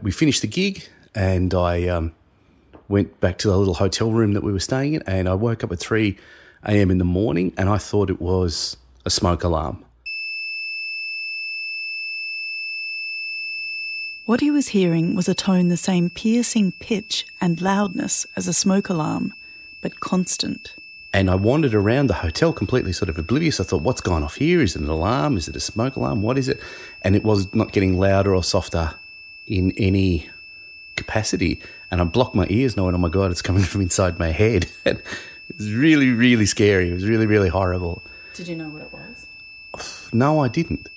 We finished the gig, and I um, went back to the little hotel room that we were staying in, and I woke up at 3 a.m. in the morning, and I thought it was a smoke alarm. What he was hearing was a tone the same piercing pitch and loudness as a smoke alarm, but constant. And I wandered around the hotel completely sort of oblivious. I thought, what's gone off here? Is it an alarm? Is it a smoke alarm? What is it? And it was not getting louder or softer in any capacity. And I blocked my ears knowing, oh my God, it's coming from inside my head. And it was really, really scary. It was really, really horrible. Did you know what it was? No, I didn't.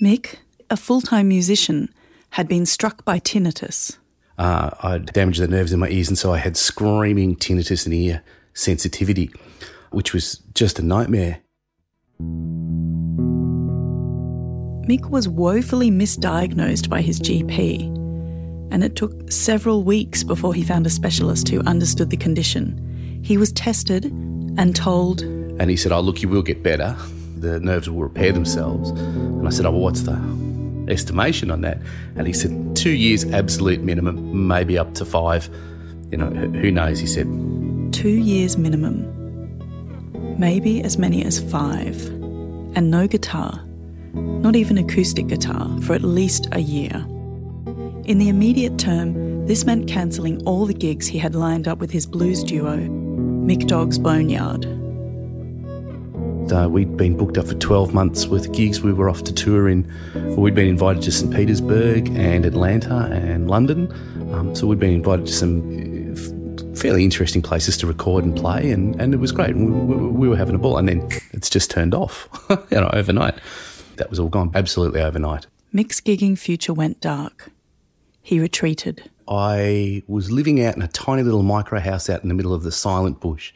Mick, a full time musician, had been struck by tinnitus. Uh, I damaged the nerves in my ears, and so I had screaming tinnitus and ear sensitivity, which was just a nightmare. Mick was woefully misdiagnosed by his GP, and it took several weeks before he found a specialist who understood the condition. He was tested and told. And he said, Oh, look, you will get better. The nerves will repair themselves. And I said, Oh, well, what's the estimation on that? And he said, Two years absolute minimum, maybe up to five. You know, who knows? He said, Two years minimum. Maybe as many as five. And no guitar. Not even acoustic guitar for at least a year. In the immediate term, this meant cancelling all the gigs he had lined up with his blues duo, Mick Dogg's Boneyard. Uh, we'd been booked up for 12 months worth of gigs. We were off to tour in, we'd been invited to St. Petersburg and Atlanta and London. Um, so we'd been invited to some uh, fairly interesting places to record and play, and, and it was great. We, we, we were having a ball, and then it's just turned off, you know, overnight. That was all gone, absolutely overnight. Mick's gigging future went dark. He retreated. I was living out in a tiny little micro house out in the middle of the silent bush.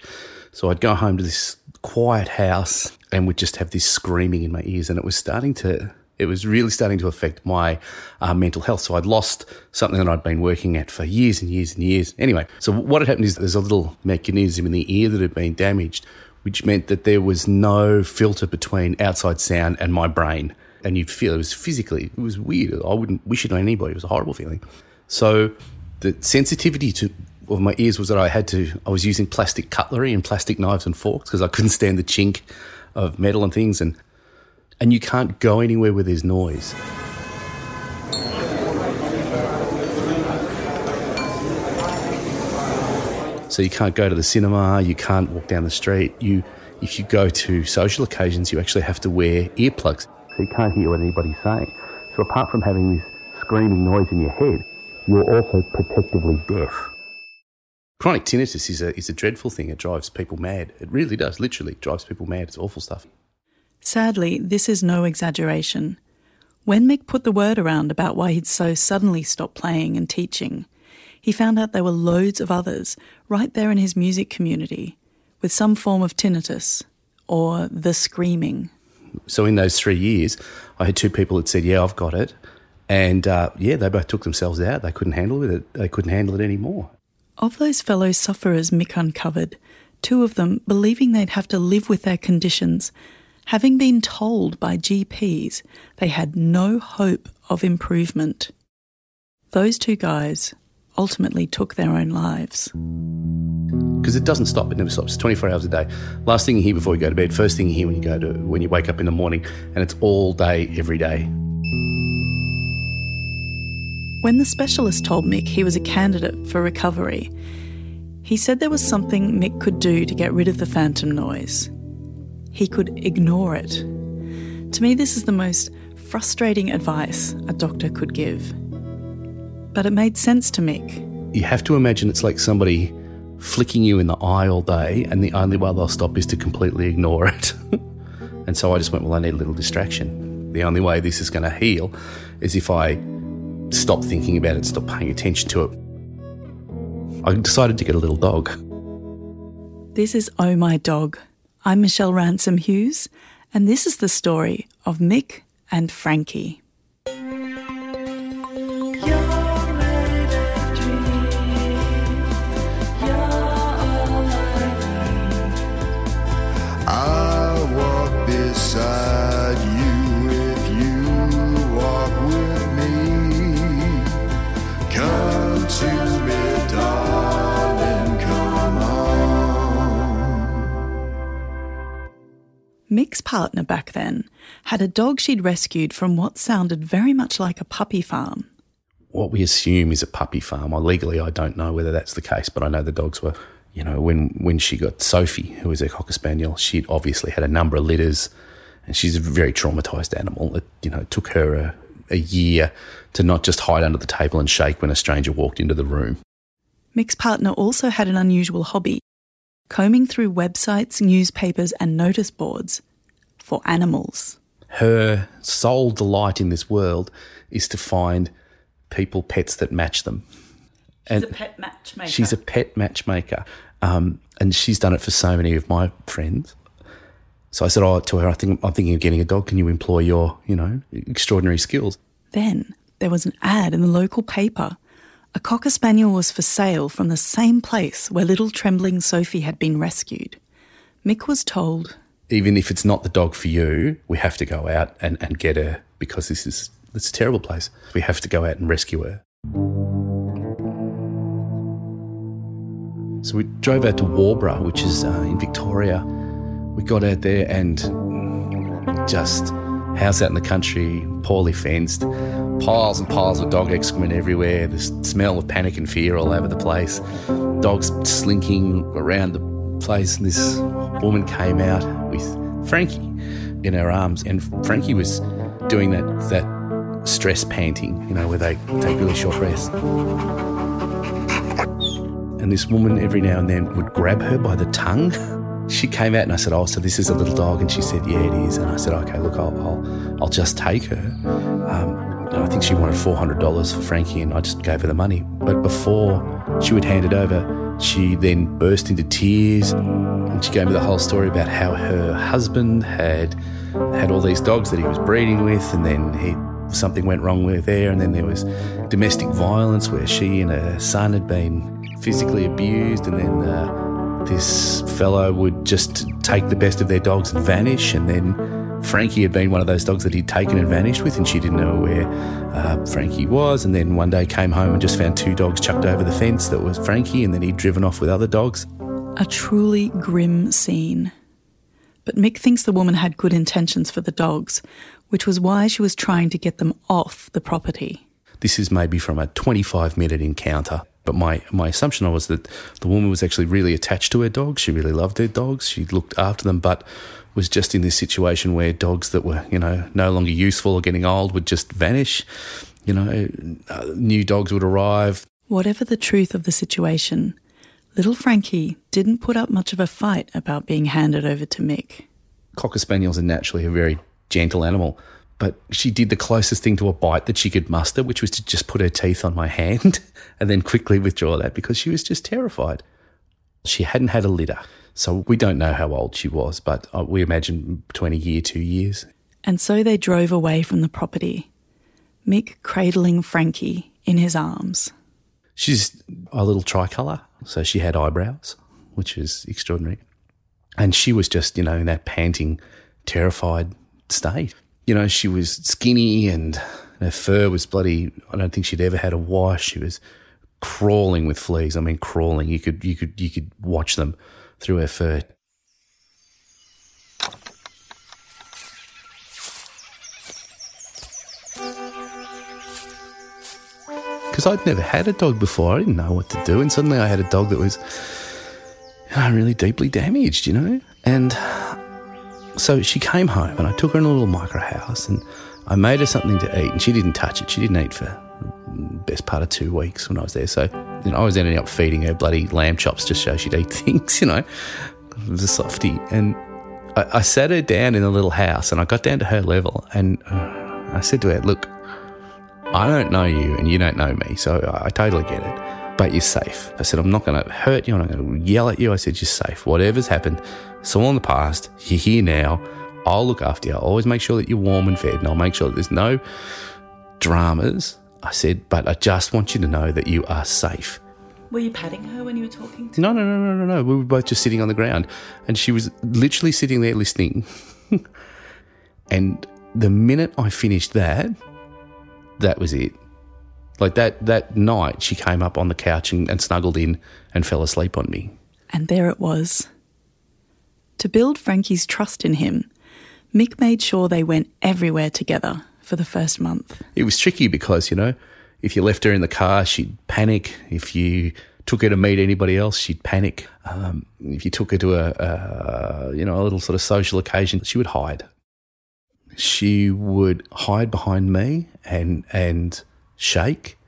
So I'd go home to this quiet house and would just have this screaming in my ears, and it was starting to. It was really starting to affect my uh, mental health. So I'd lost something that I'd been working at for years and years and years. Anyway, so what had happened is there's a little mechanism in the ear that had been damaged, which meant that there was no filter between outside sound and my brain. And you'd feel it was physically, it was weird. I wouldn't wish it on anybody. It was a horrible feeling. So the sensitivity to of my ears was that I had to, I was using plastic cutlery and plastic knives and forks because I couldn't stand the chink of metal and things. And, and you can't go anywhere where there's noise. So you can't go to the cinema, you can't walk down the street. You, if you go to social occasions, you actually have to wear earplugs. So you can't hear what anybody's saying. So apart from having this screaming noise in your head, you're also protectively deaf. Chronic tinnitus is a, is a dreadful thing. It drives people mad. It really does, literally drives people mad. It's awful stuff. Sadly, this is no exaggeration. When Mick put the word around about why he'd so suddenly stopped playing and teaching, he found out there were loads of others right there in his music community with some form of tinnitus or the screaming. So in those three years, I had two people that said, "Yeah, I've got it," and uh, yeah, they both took themselves out. They couldn't handle it. They couldn't handle it anymore. Of those fellow sufferers Mick uncovered, two of them, believing they'd have to live with their conditions, having been told by GPs they had no hope of improvement. Those two guys ultimately took their own lives. Because it doesn't stop, it never stops. It's 24 hours a day. Last thing you hear before you go to bed, first thing you hear when you go to when you wake up in the morning, and it's all day, every day. When the specialist told Mick he was a candidate for recovery, he said there was something Mick could do to get rid of the phantom noise. He could ignore it. To me, this is the most frustrating advice a doctor could give. But it made sense to Mick. You have to imagine it's like somebody flicking you in the eye all day, and the only way they'll stop is to completely ignore it. and so I just went, well, I need a little distraction. The only way this is going to heal is if I stop thinking about it, stop paying attention to it. I decided to get a little dog. This is Oh My Dog. I'm Michelle Ransom Hughes, and this is the story of Mick and Frankie. Mick's partner back then had a dog she'd rescued from what sounded very much like a puppy farm. what we assume is a puppy farm. Well, legally, I don't know whether that's the case, but I know the dogs were, you know, when, when she got Sophie, who was a Cocker Spaniel, she'd obviously had a number of litters and she's a very traumatized animal. It, you know, it took her a, a year to not just hide under the table and shake when a stranger walked into the room. Mick's partner also had an unusual hobby combing through websites, newspapers, and notice boards for animals. Her sole delight in this world is to find people, pets that match them. She's and a pet matchmaker. She's a pet matchmaker, um, and she's done it for so many of my friends. So I said oh, to her, I think I'm thinking of getting a dog. Can you employ your, you know, extraordinary skills? Then there was an ad in the local paper. A Cocker Spaniel was for sale from the same place where little trembling Sophie had been rescued. Mick was told, Even if it's not the dog for you, we have to go out and, and get her because this is it's a terrible place. We have to go out and rescue her. So we drove out to Warborough, which is uh, in Victoria. We got out there and just house out in the country, poorly fenced, piles and piles of dog excrement everywhere, the smell of panic and fear all over the place, dogs slinking around the place. And this woman came out with Frankie in her arms, and Frankie was doing that that stress panting, you know, where they take really short breaths. And this woman every now and then would grab her by the tongue. She came out and I said, "Oh, so this is a little dog?" And she said, "Yeah, it is." And I said, "Okay, look, I'll I'll, I'll just take her." I think she wanted four hundred dollars for Frankie, and I just gave her the money. But before she would hand it over, she then burst into tears, and she gave me the whole story about how her husband had had all these dogs that he was breeding with, and then he something went wrong with there, and then there was domestic violence where she and her son had been physically abused, and then. Uh, this fellow would just take the best of their dogs and vanish. And then Frankie had been one of those dogs that he'd taken and vanished with, and she didn't know where uh, Frankie was. And then one day came home and just found two dogs chucked over the fence that was Frankie, and then he'd driven off with other dogs. A truly grim scene. But Mick thinks the woman had good intentions for the dogs, which was why she was trying to get them off the property. This is maybe from a 25 minute encounter. But my, my assumption was that the woman was actually really attached to her dogs. She really loved her dogs. She looked after them, but was just in this situation where dogs that were, you know, no longer useful or getting old would just vanish. You know, uh, new dogs would arrive. Whatever the truth of the situation, little Frankie didn't put up much of a fight about being handed over to Mick. Cocker spaniels are naturally a very gentle animal, but she did the closest thing to a bite that she could muster, which was to just put her teeth on my hand and then quickly withdraw that because she was just terrified. She hadn't had a litter, so we don't know how old she was, but uh, we imagine between a year, two years. And so they drove away from the property, Mick cradling Frankie in his arms. She's a little tricolour, so she had eyebrows, which is extraordinary. And she was just, you know, in that panting, terrified state. You know, she was skinny and her fur was bloody. I don't think she'd ever had a wash. She was crawling with fleas. I mean, crawling. You could, you could, you could watch them through her fur. Because I'd never had a dog before. I didn't know what to do. And suddenly I had a dog that was really deeply damaged, you know? And so she came home and I took her in a little micro house and I made her something to eat and she didn't touch it. She didn't eat for the best part of two weeks when I was there. So, know, I was ending up feeding her bloody lamb chops just so she'd eat things, you know? A softie. And I, I sat her down in a little house and I got down to her level and uh, I said to her, look, I don't know you and you don't know me, so I, I totally get it. But you're safe. I said, I'm not going to hurt you. I'm not going to yell at you. I said, you're safe. Whatever's happened, it's all in the past. You're here now. I'll look after you. I'll always make sure that you're warm and fed, and I'll make sure that there's no dramas. I said, but I just want you to know that you are safe. Were you patting her when you were talking to No, no, no, no, no, no. We were both just sitting on the ground, and she was literally sitting there listening. and the minute I finished that, that was it. Like that that night, she came up on the couch and, and snuggled in and fell asleep on me. And there it was. To build Frankie's trust in him, Mick made sure they went everywhere together for the first month. It was tricky because you know, if you left her in the car, she'd panic. If you took her to meet anybody else, she'd panic. Um, if you took her to a, a you know a little sort of social occasion, she would hide. She would hide behind me and and shake,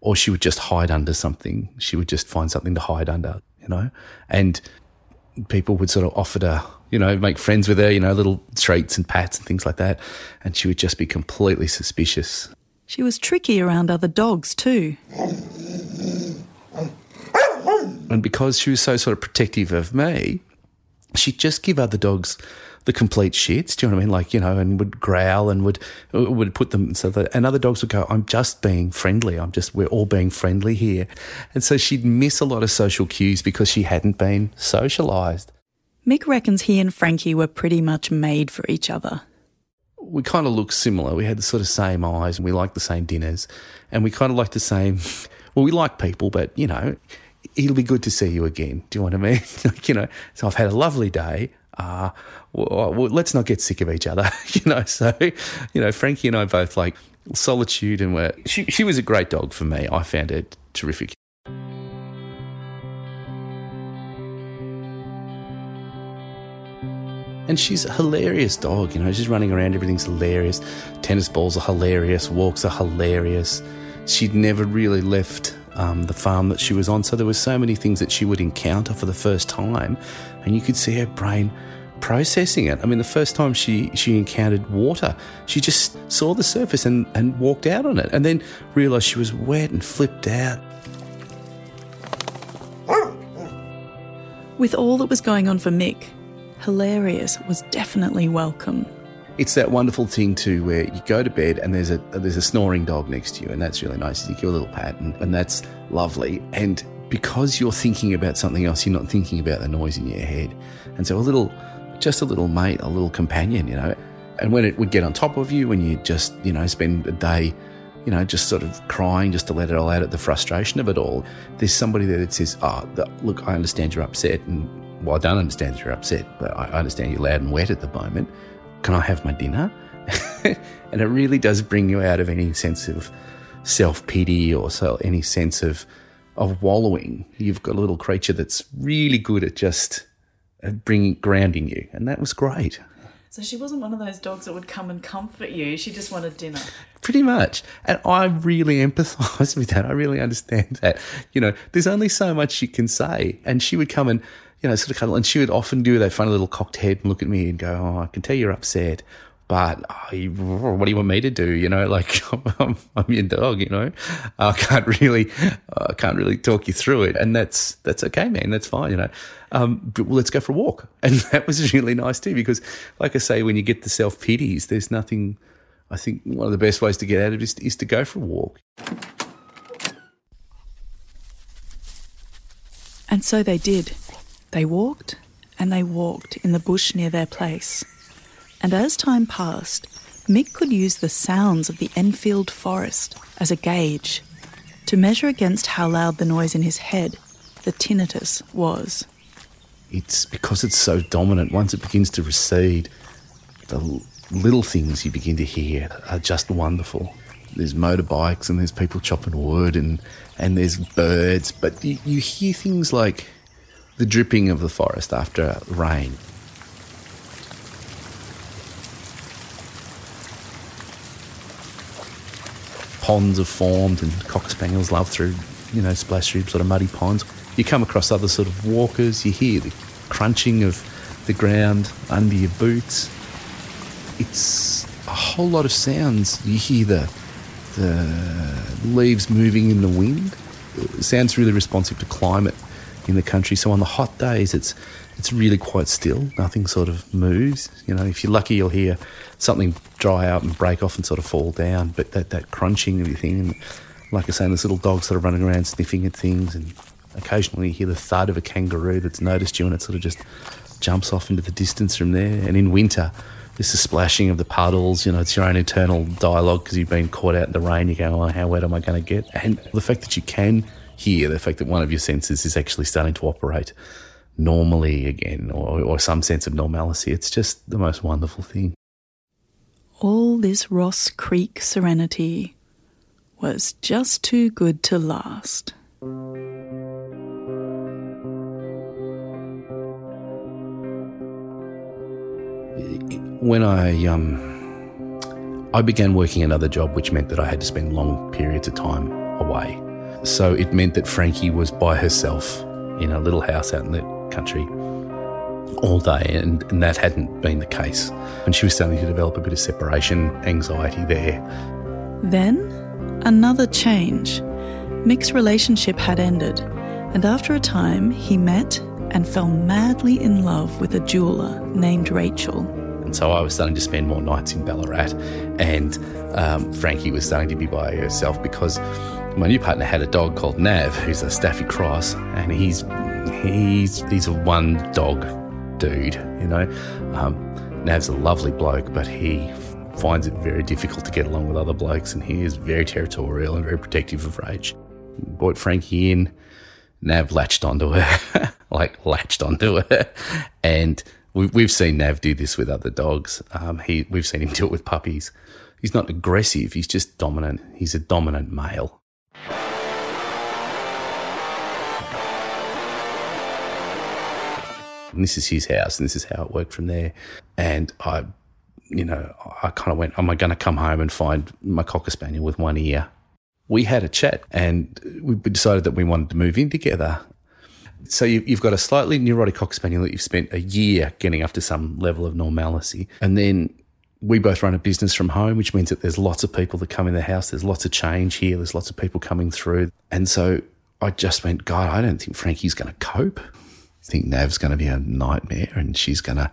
or she would just hide under something. She would just find something to hide under, you know, and people would sort of offer to, you know, make friends with her, you know, little treats and pats and things like that. And she would just be completely suspicious. She was tricky around other dogs too. And because she was so sort of protective of me, she'd just give other dogs the complete shits. Do you know what I mean? Like, you know, and would growl and would would put them so that and other dogs would go, I'm just being friendly. I'm just we're all being friendly here. And so she'd miss a lot of social cues because she hadn't been socialized. Mick reckons he and Frankie were pretty much made for each other. we kind of looked similar. We had the sort of same eyes and we liked the same dinners and we kind of liked the same. Well, we like people, but you know, it'll be good to see you again. Do you know what I mean? like, you know, so I've had a lovely day. Uh, well, well, let's not get sick of each other, you know. So, you know, Frankie and I both like solitude and we're, she, she was a great dog for me. I found her terrific. And she's a hilarious dog, you know, she's running around, everything's hilarious. Tennis balls are hilarious, walks are hilarious. She'd never really left um, the farm that she was on, so there were so many things that she would encounter for the first time, and you could see her brain processing it. I mean, the first time she, she encountered water, she just saw the surface and, and walked out on it, and then realised she was wet and flipped out. With all that was going on for Mick, Hilarious was definitely welcome. It's that wonderful thing too, where you go to bed and there's a there's a snoring dog next to you, and that's really nice. You give a little pat, and, and that's lovely. And because you're thinking about something else, you're not thinking about the noise in your head. And so a little, just a little mate, a little companion, you know. And when it would get on top of you, when you just you know spend a day, you know, just sort of crying just to let it all out at the frustration of it all, there's somebody there that says, "Oh, look, I understand you're upset, and well, I don't understand that you're upset, but I understand you're loud and wet at the moment." can I have my dinner? and it really does bring you out of any sense of self pity or so any sense of of wallowing. You've got a little creature that's really good at just uh, bringing grounding you, and that was great. So she wasn't one of those dogs that would come and comfort you. She just wanted dinner. Pretty much. And I really empathize with that. I really understand that. You know, there's only so much you can say. And she would come and, you know, sort of cuddle. And she would often do that funny little cocked head and look at me and go, Oh, I can tell you're upset. But oh, you- what do you want me to do? You know, like I'm, I'm your dog. You know, I can't really, I can't really talk you through it, and that's that's okay, man. That's fine. You know, um, but let's go for a walk, and that was really nice too because, like I say, when you get the self pities, there's nothing. I think one of the best ways to get out of it is, is to go for a walk. And so they did. They walked and they walked in the bush near their place. And as time passed, Mick could use the sounds of the Enfield forest as a gauge to measure against how loud the noise in his head, the tinnitus, was. it's because it's so dominant. Once it begins to recede, the little things you begin to hear are just wonderful. There's motorbikes and there's people chopping wood and, and there's birds, but you, you hear things like the dripping of the forest after rain. ponds have formed and cock spaniels love through, you know, splash through sort of muddy ponds. You come across other sort of walkers, you hear the crunching of the ground under your boots. It's a whole lot of sounds. You hear the the leaves moving in the wind. It sounds really responsive to climate in the country. So on the hot days, it's it's really quite still. Nothing sort of moves. You know, if you're lucky, you'll hear something dry out and break off and sort of fall down. But that that crunching and everything, and like I say, there's little dogs sort of running around sniffing at things, and occasionally you hear the thud of a kangaroo that's noticed you, and it sort of just jumps off into the distance from there. And in winter, This is splashing of the puddles, you know, it's your own internal dialogue because you've been caught out in the rain. You go, oh, how wet am I going to get? And the fact that you can hear, the fact that one of your senses is actually starting to operate normally again or, or some sense of normalcy, it's just the most wonderful thing. All this Ross Creek serenity was just too good to last. when I um, I began working another job, which meant that I had to spend long periods of time away. So it meant that Frankie was by herself in a little house out in the country all day, and, and that hadn't been the case. And she was starting to develop a bit of separation anxiety there. Then, another change. Mick's relationship had ended, and after a time, he met and fell madly in love with a jeweler named Rachel. And so I was starting to spend more nights in Ballarat, and um, Frankie was starting to be by herself because my new partner had a dog called Nav, who's a Staffy Cross, and he's he's he's a one dog dude, you know. Um, Nav's a lovely bloke, but he finds it very difficult to get along with other blokes, and he is very territorial and very protective of Rach. Brought Frankie in, Nav latched onto her, like latched onto her, and we, we've seen Nav do this with other dogs. Um, he, we've seen him do it with puppies. He's not aggressive. He's just dominant. He's a dominant male. And this is his house, and this is how it worked from there. And I, you know, I kind of went, Am I going to come home and find my Cocker Spaniel with one ear? We had a chat and we decided that we wanted to move in together. So you, you've got a slightly neurotic Cocker Spaniel that you've spent a year getting up to some level of normalcy. And then we both run a business from home, which means that there's lots of people that come in the house. There's lots of change here. There's lots of people coming through. And so I just went, God, I don't think Frankie's going to cope. I think Nav's going to be a nightmare and she's going to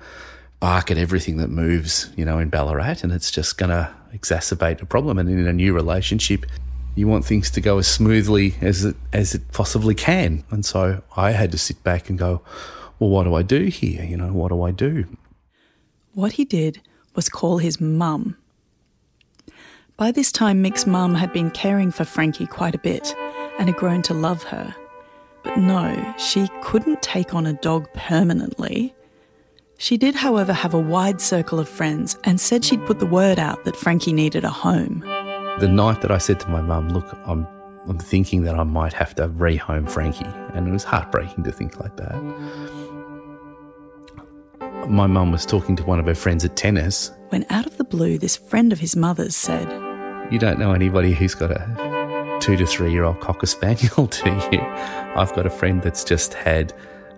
bark at everything that moves, you know, in Ballarat. And it's just going to exacerbate a problem. And in a new relationship, you want things to go as smoothly as it, as it possibly can. And so I had to sit back and go, well, what do I do here? You know, what do I do? What he did was call his mum. By this time, Mick's mum had been caring for Frankie quite a bit and had grown to love her. But no, she couldn't take on a dog permanently. She did, however, have a wide circle of friends and said she'd put the word out that Frankie needed a home. The night that I said to my mum, look, I'm, I'm thinking that I might have to rehome Frankie. And it was heartbreaking to think like that. My mum was talking to one of her friends at tennis. When out of the blue, this friend of his mother's said, You don't know anybody who's got a two to three year old Cocker Spaniel, to you? I've got a friend that's just had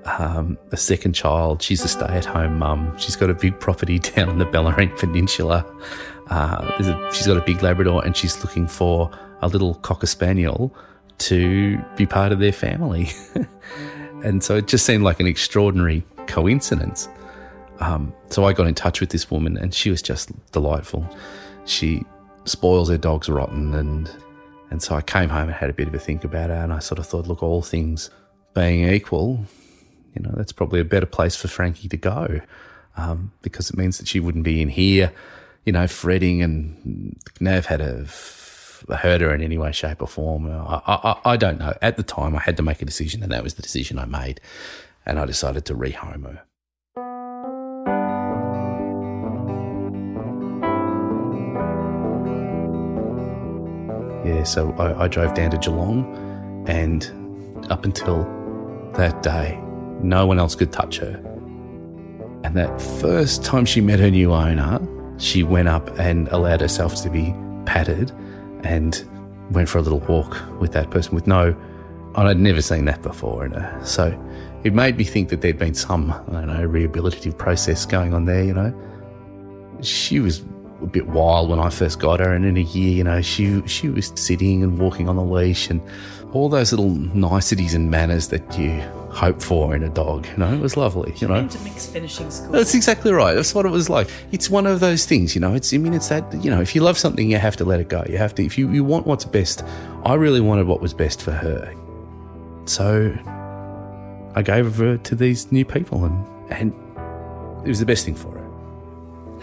um, a second child. She's a stay at home mum. She's got a big property down in the Bellarine Peninsula. Uh, a- she's got a big Labrador and she's looking for a little Cocker Spaniel to be part of their family. and so it just seemed like an extraordinary coincidence. Um, so I got in touch with this woman and she was just delightful. She spoils her dogs rotten and and so I came home and had a bit of a think about it and I sort of thought, look, all things being equal, you know, that's probably a better place for Frankie to go um, because it means that she wouldn't be in here, you know, fretting and Nav had a, hurt her in any way, shape, or form. I, I, I don't know. At the time, I had to make a decision, and that was the decision I made. And I decided to rehome her. Yeah, so I, I drove down to Geelong, and up until that day, no one else could touch her. And that first time she met her new owner, she went up and allowed herself to be patted and went for a little walk with that person with no, I'd never seen that before in her. So it made me think that there'd been some, I don't know, rehabilitative process going on there, you know. She was a bit wild when I first got her, and in a year, you know, she she was sitting and walking on the leash and all those little niceties and manners that you hope for in a dog. You know, it was lovely. You know, Mick's finishing school. that's exactly right. That's what it was like. It's one of those things, you know. It's I mean, it's that you know, if you love something, you have to let it go. You have to. If you you want what's best, I really wanted what was best for her, so I gave her to these new people, and and it was the best thing for her.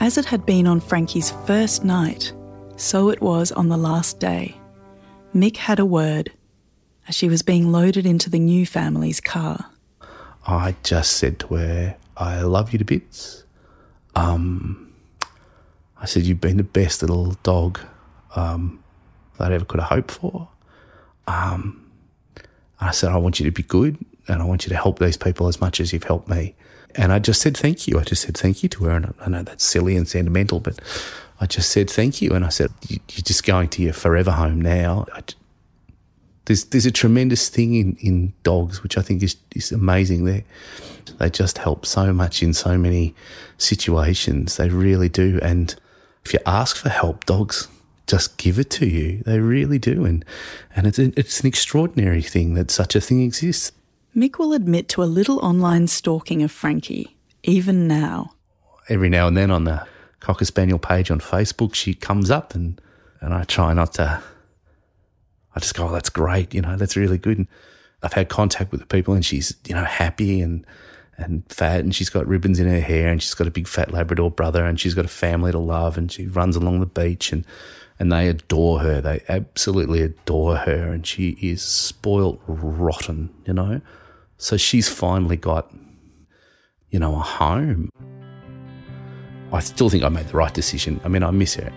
As it had been on Frankie's first night, so it was on the last day. Mick had a word as she was being loaded into the new family's car. I just said to her, I love you to bits. Um, I said, You've been the best little dog um, that I ever could have hoped for. Um, I said, I want you to be good and I want you to help these people as much as you've helped me. And I just said thank you. I just said thank you to her. And I know that's silly and sentimental, but I just said thank you. And I said, "You- You're just going to your forever home now. I there's there's a tremendous thing in, in dogs which I think is is amazing. They they just help so much in so many situations. They really do. And if you ask for help, dogs just give it to you. They really do. And and it's it's an extraordinary thing that such a thing exists. Mick will admit to a little online stalking of Frankie, even now. Every now and then on the Cocker Spaniel page on Facebook, she comes up and and I try not to. I just go, oh, that's great. You know, that's really good. And I've had contact with the people and she's, you know, happy and, and fat and she's got ribbons in her hair and she's got a big fat Labrador brother and she's got a family to love and she runs along the beach and, and they adore her. They absolutely adore her and she is spoilt rotten, you know. So she's finally got, you know, a home. I still think I made the right decision. I mean, I miss her.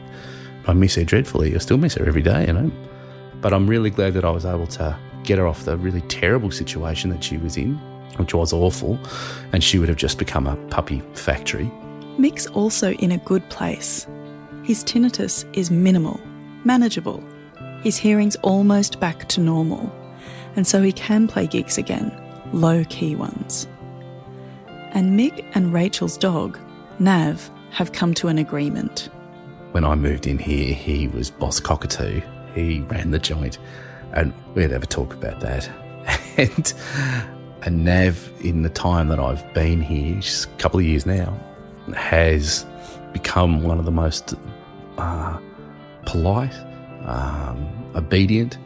I miss her dreadfully. I still miss her every day, you know. But I'm really glad that I was able to get her off the really terrible situation that she was in, which was awful, and she would have just become a puppy factory. Mick's also in a good place. His tinnitus is minimal, manageable. His hearing's almost back to normal, and so he can play gigs again, low key ones. And Mick and Rachel's dog, Nav, have come to an agreement. When I moved in here, he was boss cockatoo. He ran the joint, and we'd have talk about that. And, and Nav, in the time that I've been here, just a couple of years now, has become one of the most uh, polite, um, obedient,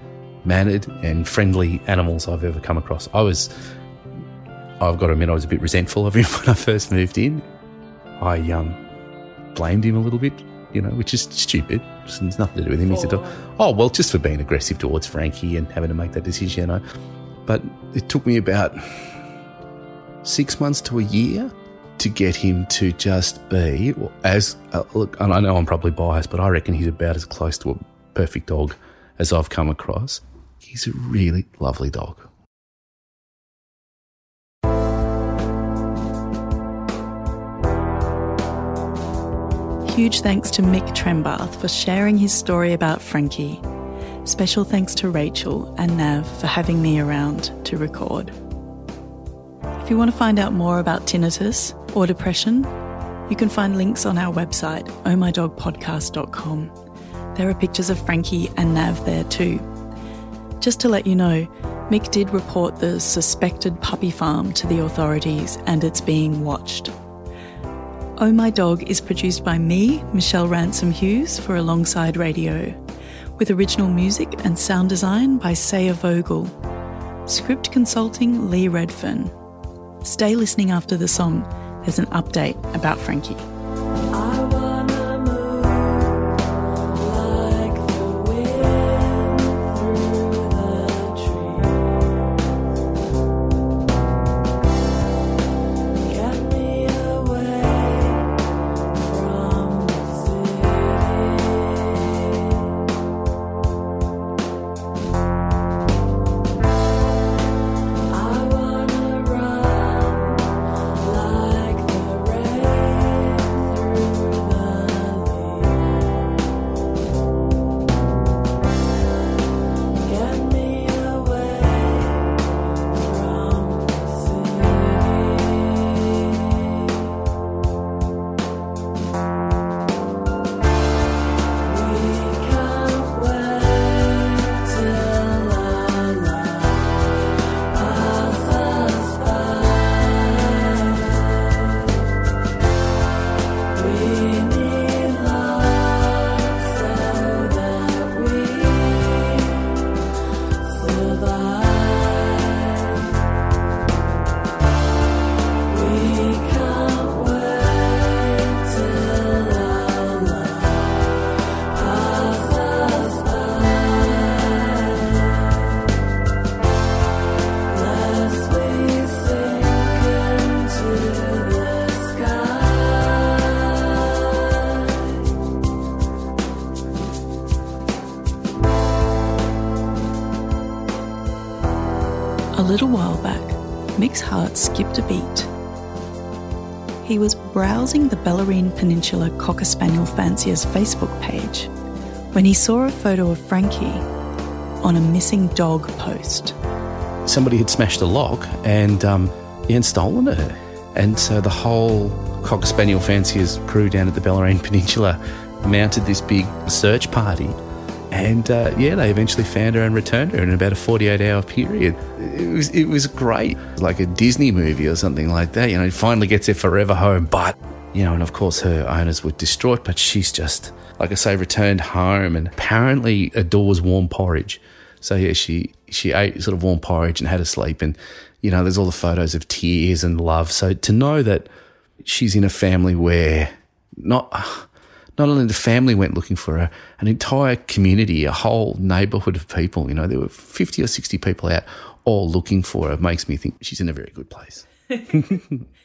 mannered, and friendly animals I've ever come across. I was, I've got to admit, I was a bit resentful of him when I first moved in. I um, blamed him a little bit, you know, which is stupid. It's nothing to do with him. He said, "Oh, well, just for being aggressive towards Frankie and having to make that decision." You know, but it took me about six months to a year to get him to just be as uh, look. And I know I'm probably biased, but I reckon he's about as close to a perfect dog as I've come across. He's a really lovely dog. Huge thanks to Mick Trembath for sharing his story about Frankie. Special thanks to Rachel and Nav for having me around to record. If you want to find out more about tinnitus or depression, you can find links on our website, ohmydogpodcast.com. There are pictures of Frankie and Nav there too. Just to let you know, Mick did report the suspected puppy farm to the authorities and it's being watched. Oh My Dog is produced by me, Michelle Ransom Hughes, for Alongside Radio, with original music and sound design by Saya Vogel. Script consulting Lee Redfern. Stay listening after the song. There's an update about Frankie. Browsing the Bellarine Peninsula Cocker Spaniel Fancier's Facebook page when he saw a photo of Frankie on a missing dog post. somebody had smashed a lock and um, and stolen her. And so the whole Cocker Spaniel fanciers crew down at the Bellarine Peninsula mounted this big search party. And uh, yeah, they eventually found her and returned her in about a 48 hour period. It was, it was great, like a Disney movie or something like that. You know, finally gets her forever home. But, you know, and of course her owners were distraught, but she's just, like I say, returned home and apparently adores warm porridge. So yeah, she she ate sort of warm porridge and had a sleep, and you know, there's all the photos of tears and love. So to know that she's in a family where not not only the family went looking for her, an entire community, a whole neighbourhood of people, you know, there were fifty or sixty people out all looking for her, makes me think she's in a very good place.